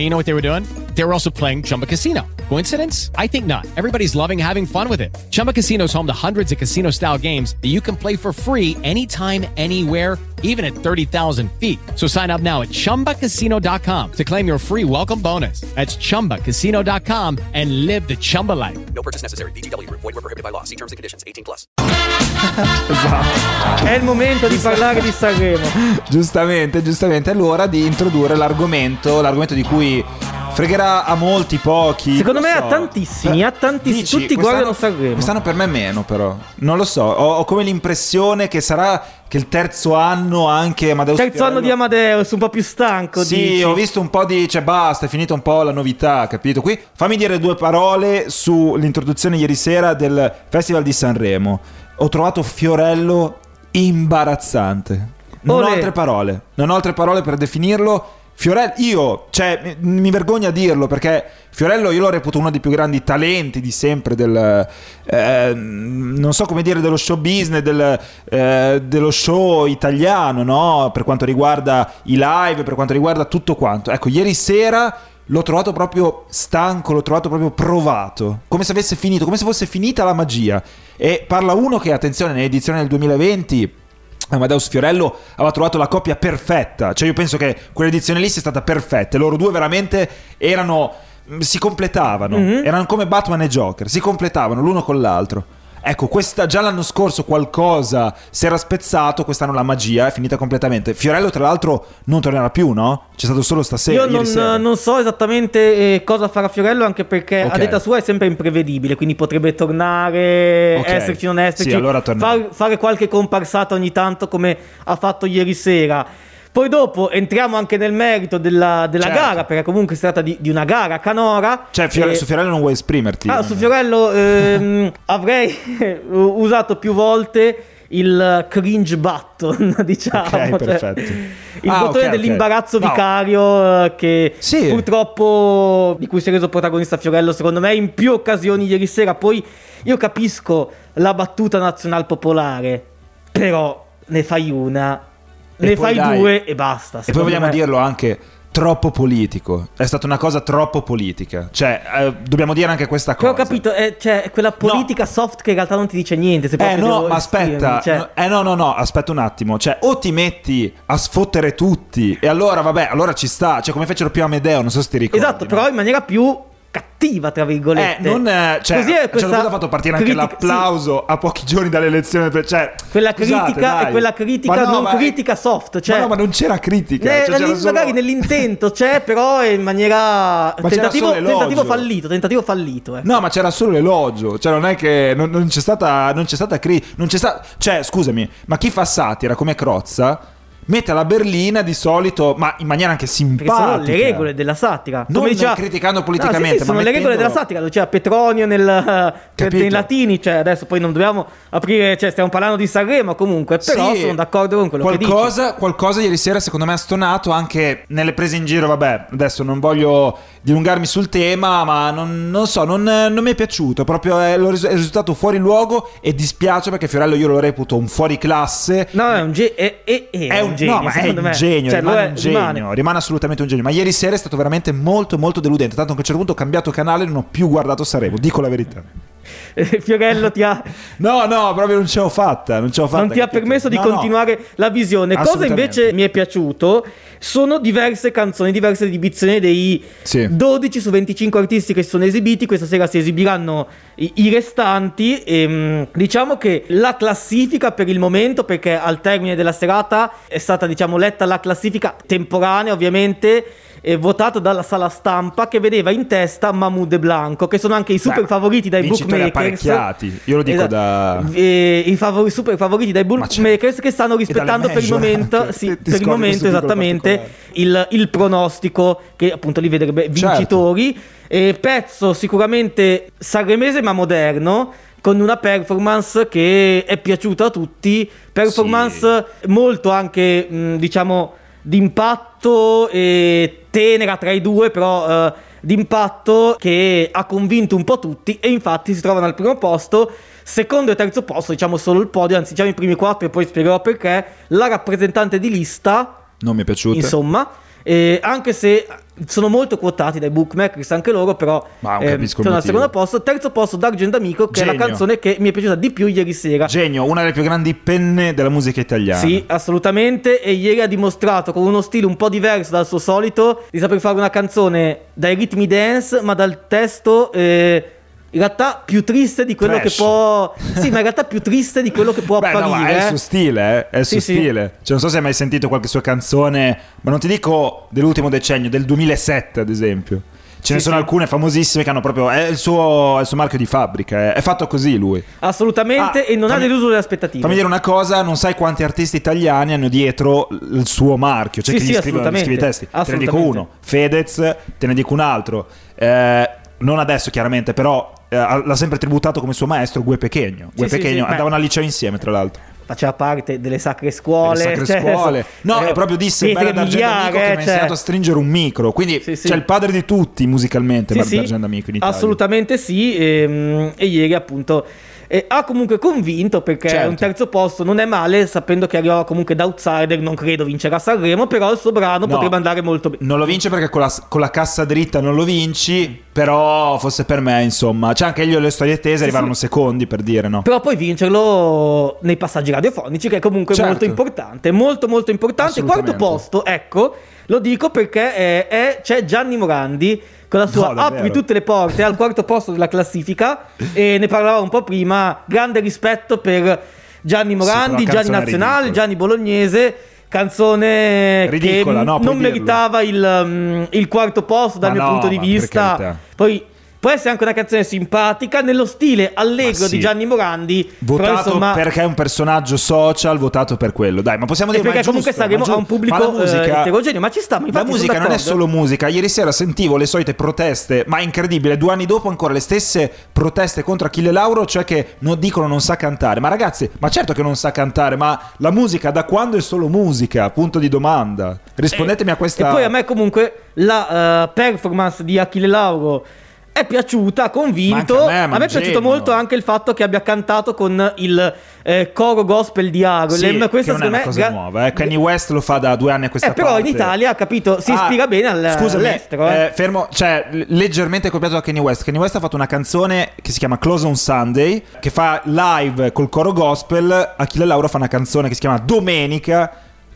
and you know what they were doing? They were also playing Chumba Casino. Coincidence? I think not. Everybody's loving having fun with it. Chumba Casino is home to hundreds of casino style games that you can play for free anytime, anywhere, even at 30,000 feet. So sign up now at chumbacasino.com to claim your free welcome bonus. That's chumbacasino.com and live the Chumba life. No purchase necessary. VGW Group. Void were prohibited by law. See terms and conditions. 18 plus. È il momento di parlare di Sanremo. Giustamente, giustamente, è l'ora di introdurre l'argomento, l'argomento di cui fregherà a molti, pochi. Secondo me so. a tantissimi, a tantissimi. Dici, Tutti guardano Sanremo. Quest'anno per me meno, però. Non lo so. Ho, ho come l'impressione che sarà che il terzo anno anche Amadeus Terzo anno Fiorello- di Amadeus, un po' più stanco. Sì, dici? ho visto un po' di. cioè, basta, è finita un po' la novità, capito? Qui fammi dire due parole sull'introduzione ieri sera del Festival di Sanremo. Ho trovato Fiorello imbarazzante. Non ho Olè. altre parole. Non ho altre parole per definirlo. Fiorello, io, cioè, mi vergogno a dirlo perché Fiorello io lo reputo uno dei più grandi talenti di sempre del, eh, non so come dire, dello show business, del, eh, dello show italiano, no? Per quanto riguarda i live, per quanto riguarda tutto quanto. Ecco, ieri sera l'ho trovato proprio stanco, l'ho trovato proprio provato, come se avesse finito, come se fosse finita la magia. E parla uno che, attenzione, nell'edizione del 2020 Amadeus Fiorello aveva trovato la coppia perfetta. Cioè, io penso che quell'edizione lì sia stata perfetta. Loro due veramente erano. si completavano. Erano come Batman e Joker. Si completavano l'uno con l'altro. Ecco, questa, già l'anno scorso qualcosa si era spezzato, quest'anno la magia è finita completamente. Fiorello, tra l'altro, non tornerà più, no? C'è stato solo stasera. Io non, non so esattamente eh, cosa farà Fiorello, anche perché Ok. a detta sua è sempre imprevedibile, quindi potrebbe tornare, Ok. esserci, non esserci, Sì, allora far- fare qualche comparsata ogni tanto come ha fatto ieri sera. Poi dopo entriamo anche nel merito della, della Certo. gara, perché comunque si tratta di, di una gara canora. Cioè, Fiore- Eh, su Fiorello non vuoi esprimerti? Ah, su Fiorello ehm, avrei usato più volte il cringe button, diciamo. Ok, cioè, perfetto. il Ah, bottone ok, ok. dell'imbarazzo No. vicario eh, che Sì. purtroppo di cui si è reso protagonista Fiorello, secondo me, in più occasioni ieri sera. Poi io capisco la battuta nazional popolare, però ne fai una, E ne fai dai. due e basta. E poi vogliamo me. dirlo anche troppo politico. È stata una cosa troppo politica. Cioè, eh, dobbiamo dire anche questa Però cosa. ho capito, è, cioè, quella politica soft che in realtà non ti dice niente. Se Eh no, ma aspetta, cioè- no, eh no, no, no, aspetta un attimo. Cioè, o ti metti a sfottere tutti, e allora, vabbè, allora ci sta. Cioè, come fecero più Amedeo, non so se ti ricordi. Esatto, no? però in maniera più cattiva, tra Eh, virgolette. non, eh, cioè, Così è certo questa ha fatto partire anche critica- l'applauso a pochi giorni dalle elezioni. per- Cioè, Quella scusate, critica dai. è quella critica, Ma no, non ma- critica soft. Cioè, ma no, ma non c'era critica. Eh, cioè, c'era solo- Magari nell'intento c'è, però in maniera. c'era Tentativo, tentativo fallito. Tentativo fallito. Eh. No, ma c'era solo l'elogio. Cioè, non è che. Non, non c'è stata. Non c'è stata cri- Non c'è stata. Cioè, scusami, ma chi fa satira come Crozza mette la berlina di solito, ma in maniera anche Perché sono simpatica. le regole della satira. Non Come diceva- criticando No, politicamente, sì, sì, sono ma le regole della satira. Lo diceva Petronio nel, nei latini. Cioè, adesso poi non dobbiamo aprire. Cioè, stiamo parlando di Sanremo comunque. Però Sì, sono d'accordo con quello che dici. qualcosa, qualcosa ieri sera secondo me ha stonato anche nelle prese in giro, vabbè, adesso non voglio dilungarmi sul tema, ma non, non so, non, non mi è piaciuto, proprio è, ris- è risultato fuori luogo e dispiace perché Fiorello io lo reputo un fuori classe. No, è un, ge- è, è- è È un, genio. no, ma è un me. genio, Cioè, rimane è- un genio, rimane. rimane. assolutamente un genio. Ma ieri sera è stato veramente molto, molto deludente. Tanto che a un certo punto ho cambiato canale e non ho più guardato Sanremo, dico la verità. Fiorello ti ha, No, no, proprio non ce l'ho fatta. Non, ce l'ho fatta, non ti ha permesso di No, no. continuare la visione. Cosa invece mi è piaciuto sono diverse canzoni, diverse esibizioni dei Sì. 12 su 25 artisti che si sono esibiti. Questa sera si esibiranno i, i restanti. E, mm, diciamo che la classifica per il momento, perché al termine della serata è stata diciamo letta la classifica temporanea, ovviamente. Eh, votato dalla sala stampa che vedeva in testa Mahmoud e Blanco, che sono anche i super Beh, favoriti dai bookmakers. Io lo dico Esatto. da- Eh, I favori- super favoriti dai bookmakers che stanno rispettando per il momento, sì, Ti- ti per il momento esattamente il, il pronostico che appunto li vedrebbe Certo. vincitori. E pezzo sicuramente sanremese ma moderno. Con una performance che è piaciuta a tutti, performance molto anche mh, diciamo d'impatto e tenera tra i due, però eh, d'impatto che ha convinto un po' tutti e infatti si trovano al primo posto. Secondo e terzo posto, diciamo solo il podio, anzi diciamo i primi quattro e poi spiegherò perché, la rappresentante di lista Non mi è piaciuto. Insomma, eh, anche se sono molto quotati dai bookmakers anche loro, però Ma non eh, il sono al secondo posto. Terzo posto, D'Argent Amico, che è la Genio. canzone che mi è piaciuta di più ieri sera. Genio, una delle più grandi penne della musica italiana. Sì, assolutamente. E ieri ha dimostrato con uno stile un po' diverso dal suo solito di saper fare una canzone dai ritmi dance, ma dal testo. eh, in realtà più triste di quello Trash. che può. Sì, ma in realtà più triste di quello che può Beh, no, apparire. ma è il eh. suo stile, eh? è il suo Sì, sì. stile. Cioè, non so se hai mai sentito qualche sua canzone, ma non ti dico dell'ultimo decennio, del 2007 ad esempio. Ce ne Sì, sono sì. alcune famosissime che hanno proprio. È il suo, è il suo marchio di fabbrica. È, è fatto così lui. Assolutamente, Ah, e non ha fammi- deluso le aspettative. Fammi dire una cosa: non sai quanti artisti italiani hanno dietro il suo marchio. Cioè, Sì, sì, gli scrive, gli scrive i testi. Te ne dico uno: Fedez, te ne dico un altro. Eh, non adesso, chiaramente, però eh, l'ha sempre tributato come suo maestro Gue Pechegno. Gue sì, Pechegno sì. andavano al liceo insieme, tra l'altro. faceva parte delle sacre scuole. Le sacre cioè, scuole. No, eh, è proprio disse pietre Bernard Argento Amico che miliare, mi ha cioè. insegnato a stringere un micro. Quindi Sì, c'è il padre di tutti musicalmente, Sì, Bernard sì, Argento Amico in Italia. Assolutamente sì. ehm, E, ieri, appunto, eh, ha comunque convinto perché Certo. un terzo posto non è male, sapendo che arrivava comunque da outsider. Non credo vincerà Sanremo, però il suo brano No. potrebbe andare molto bene. Non lo vince perché con la, con la cassa dritta non lo vinci, però fosse per me, insomma. Cioè anche io e le storie tese arrivarono secondi per dire, no? Però poi vincerlo nei passaggi radiofonici, che è comunque Certo. molto importante. Molto, molto importante. Quarto posto, ecco, lo dico perché è- è- c'è Gianni Morandi con la sua No. Apri tutte le porte al quarto posto della classifica. e ne parlavo un po' prima. Grande rispetto per Gianni Morandi, però Gianni Nazionale. Gianni Bolognese. Canzone Ridicola, che no, non dirlo. meritava il, mm, il quarto posto dal Ma mio no, punto di vista. Poi può essere anche una canzone simpatica nello stile allegro sì. di Gianni Morandi. Votato insomma, perché è un personaggio social, votato per quello. Dai, ma possiamo e dire ma perché comunque giusto, è ha un giusto. pubblico Ma la musica, eh, eterogeneo, ma ci sta, ma La musica non è solo musica. Ieri sera sentivo le solite proteste, ma è incredibile. Due anni dopo ancora le stesse proteste contro Achille Lauro, cioè che non dicono non sa cantare. Ma ragazzi, ma certo che non sa cantare, ma la musica da quando è solo musica? Punto di domanda. Rispondetemi a questa. E poi a me comunque la eh, performance di Achille Lauro è piaciuta, convinto. A me, a me è piaciuto molto anche il fatto che abbia cantato con il eh, coro gospel di Harlem. Sì, è secondo una me cosa gra- nuova. Eh. Kanye West lo fa da due anni a questa Eh, però parte. in Italia, ha capito, si Ah, ispira bene al- scusami, all'estero. eh. eh, fermo, cioè leggermente copiato da Kanye West. Kanye West ha fatto una canzone che si chiama Close on Sunday, che fa live col coro gospel. Achille Lauro fa una canzone che si chiama Domenica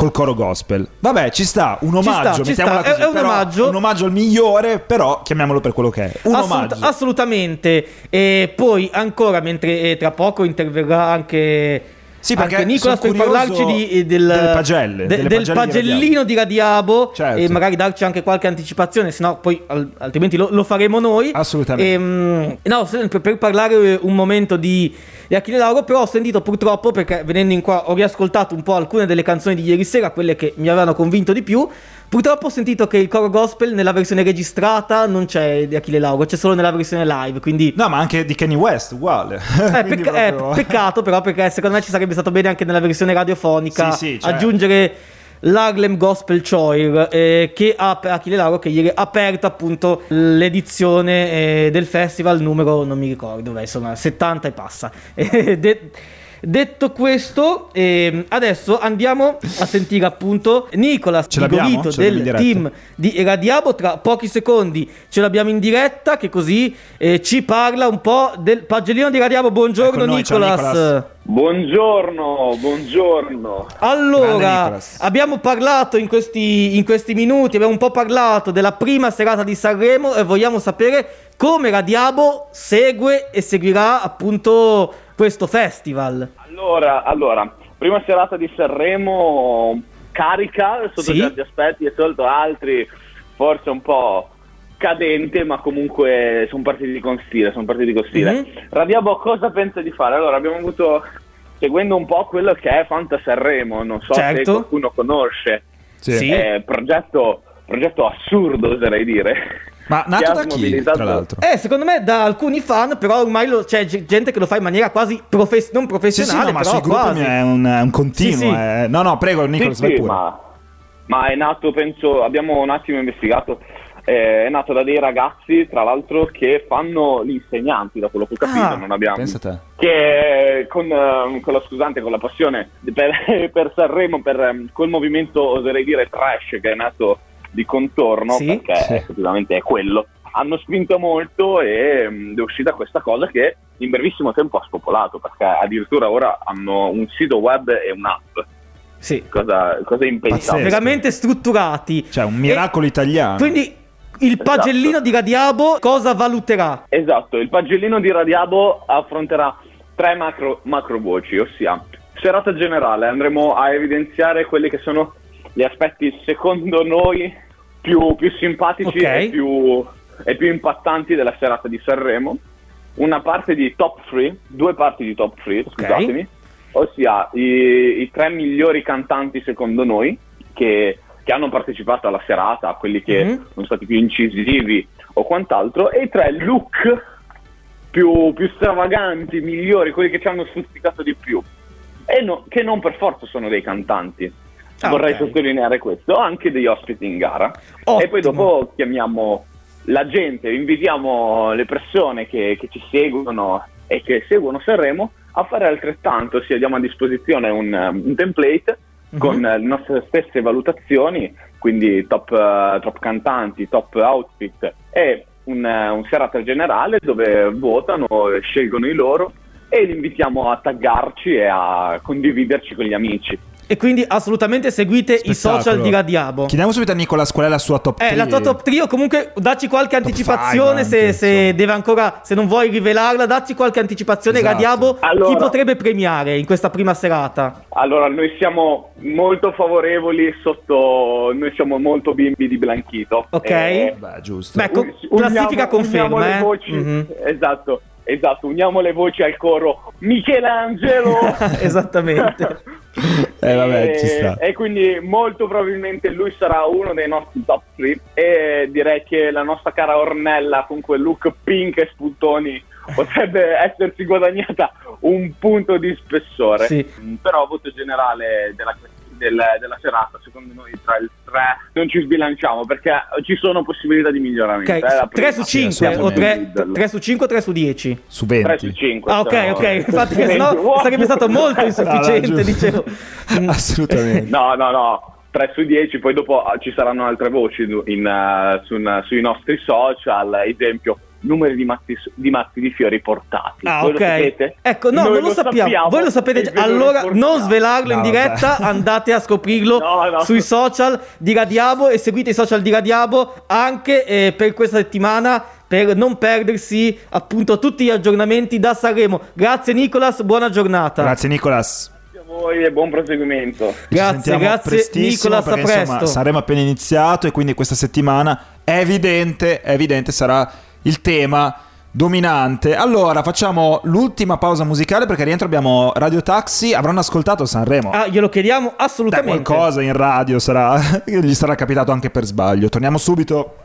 col coro gospel. Vabbè, ci sta, un omaggio, sta, ci mettiamola sta. È- così, è un omaggio. un omaggio al migliore, però chiamiamolo per quello che è. Un Assolut- omaggio. assolutamente. E poi ancora, mentre eh, tra poco interverrà anche. Sì, perché Nicolas per parlarci di, eh, del, delle pagelle, de- delle del di pagellino di Radiabo Certo. e magari darci anche qualche anticipazione, se no poi al- altrimenti lo, lo faremo noi. Assolutamente. Ehm, no, sempre per parlare un momento di, di Achille Lauro, però ho sentito purtroppo, perché venendo in qua ho riascoltato un po' alcune delle canzoni di ieri sera, quelle che mi avevano convinto di più. Purtroppo ho sentito che il coro gospel nella versione registrata non c'è di Achille Lauro, c'è solo nella versione live, quindi... No, ma anche di Kanye West, uguale. Eh, pecca- eh, proprio- peccato però perché secondo me ci sarebbe stato bene anche nella versione radiofonica Sì, sì, cioè- aggiungere l'Harlem Gospel Choir eh, che ha Achille Lauro che ieri ha aperto appunto l'edizione eh, del festival numero non mi ricordo dov'è insomma 70 e passa Eh, de- detto questo ehm, adesso andiamo a sentire appunto l'abbiamo? In del team di Radiabo tra pochi secondi ce l'abbiamo in diretta che così eh, ci parla un po' del pagellino di Radiabo buongiorno Ecco Nicolas. Buongiorno, buongiorno. Allora, abbiamo parlato in questi, in questi minuti, abbiamo un po' parlato della prima serata di Sanremo e vogliamo sapere come Radiabo segue e seguirà appunto questo festival. Allora, allora, prima serata di Sanremo carica sotto Sì. certi aspetti e sotto altri forse un po' cadente, ma comunque sono partiti con stile, sono partiti con stile. Mhm. Radiabo cosa pensa di fare? Allora, abbiamo avuto, seguendo un po' quello che è Fanta Sanremo, non so se Certo. qualcuno conosce, Sì. Sì. eh, progetto, progetto assurdo oserei dire. Ma nato da chi, tra l'altro? Eh, secondo me da alcuni fan, però ormai lo- c'è g- gente che lo fa in maniera quasi profes- non Sì, sì, professionale, no, ma però sui gruppi quasi. è un, è un continuo. Sì, sì. eh. No, no, prego, Nicolas, Sì, vai sì, pure. ma, ma è nato, penso, abbiamo un attimo investigato, eh, è nato da dei ragazzi, tra l'altro, che fanno gli insegnanti, da quello che ho capito, Ah, non abbiamo... Pensa a te. Che con, eh, con la scusante, con la passione per, per Sanremo, per eh, quel movimento, oserei dire, trash che è nato di contorno, Sì. perché Sì. effettivamente è quello, hanno spinto molto e mh, è uscita questa cosa che in brevissimo tempo ha spopolato, perché addirittura ora hanno un sito web e un'app. Sì. Cosa, cosa impensabile. Veramente strutturati. Cioè, un miracolo E- italiano. Quindi il Esatto. pagellino di Radiabo cosa valuterà? Esatto, il pagellino di Radiabo affronterà tre macro, macro voci, ossia serata generale, andremo a evidenziare quelli che sono gli aspetti secondo noi più, più simpatici Ok. e, più, e più impattanti della serata di Sanremo, una parte di top 3, due parti di top 3, scusatemi, ossia i, i tre migliori cantanti secondo noi che, che hanno partecipato alla serata, quelli che Mhm. sono stati più incisivi o quant'altro, e i tre look più, più stravaganti, migliori, quelli che ci hanno stuzzicato di più, e no- che non per forza sono dei cantanti. Ah, Vorrei ok. sottolineare questo, anche degli ospiti in gara. Ottimo. E poi dopo chiamiamo la gente, invitiamo le persone che, che ci seguono e che seguono Sanremo a fare altrettanto, ossia diamo a disposizione un, un template Mhm. con le nostre stesse valutazioni, quindi top, eh, top cantanti, top outfit e un, eh, un serata generale dove votano, scelgono i loro e li invitiamo a taggarci e a condividerci con gli amici. E quindi assolutamente seguite i Spettacolo. social di Radiabo. Chiediamo subito a Nicolas qual è la sua top Eh, 3. la tua top 3 o comunque dacci qualche anticipazione five se, anche, se insomma. deve ancora, se non vuoi rivelarla, dacci qualche anticipazione Esatto. Radiabo, Allora- chi potrebbe premiare in questa prima serata? Allora, noi siamo molto favorevoli sotto, noi siamo molto bimbi di Blanchito. Ok. Eh, Beh, giusto. Beh, co- classifica uniamo- conferma, uniamo le eh. voci, Mhm. Esatto, esatto, uniamo le voci al coro Michelangelo. Esattamente. Eh, vabbè, E- ci sta. E quindi molto probabilmente lui sarà uno dei nostri top 3 e direi che la nostra cara Ornella con quel look pink e spuntoni potrebbe essersi guadagnata un punto di spessore. Sì. Però voto generale della, del- della serata, secondo noi tra il 3 non ci sbilanciamo perché ci sono possibilità di miglioramento. Ok, eh, la 3 su prima. 5 o 3, assolutamente. 3 su 5 o 3 su 10? Su 3 20. su 5. Ah, ok, ok. Infatti, che sennò sarebbe stato molto insufficiente, No, dicevo. Assolutamente. No, no, no. 3 su 10, poi dopo ah, ci saranno altre voci in, eh, su- in- sui nostri social, esempio numeri di mazzi, di mazzi di fiori portati. Ah, Voi ok. lo sapete? Ecco, no, Noi non lo, sappiamo. Voi lo sapete già. Allora, non svelarlo in No, diretta, vabbè. andate a scoprirlo No, no. sui social di Radiabo e seguite i social di Radiabo anche eh, per questa settimana per non perdersi appunto tutti gli aggiornamenti da Sanremo. Grazie Nicolas, buona giornata. Grazie, Nicolas. Grazie a voi e buon proseguimento. Grazie, grazie prestissimo Nicolas, a perché insomma presto. saremo appena iniziato e quindi questa settimana è evidente, è evidente sarà il tema dominante. Allora, facciamo l'ultima pausa musicale perché rientro abbiamo Radio Taxi, avranno ascoltato Sanremo. Ah, glielo chiediamo assolutamente. qualcosa in radio sarà gli sarà capitato anche per sbaglio. Torniamo subito.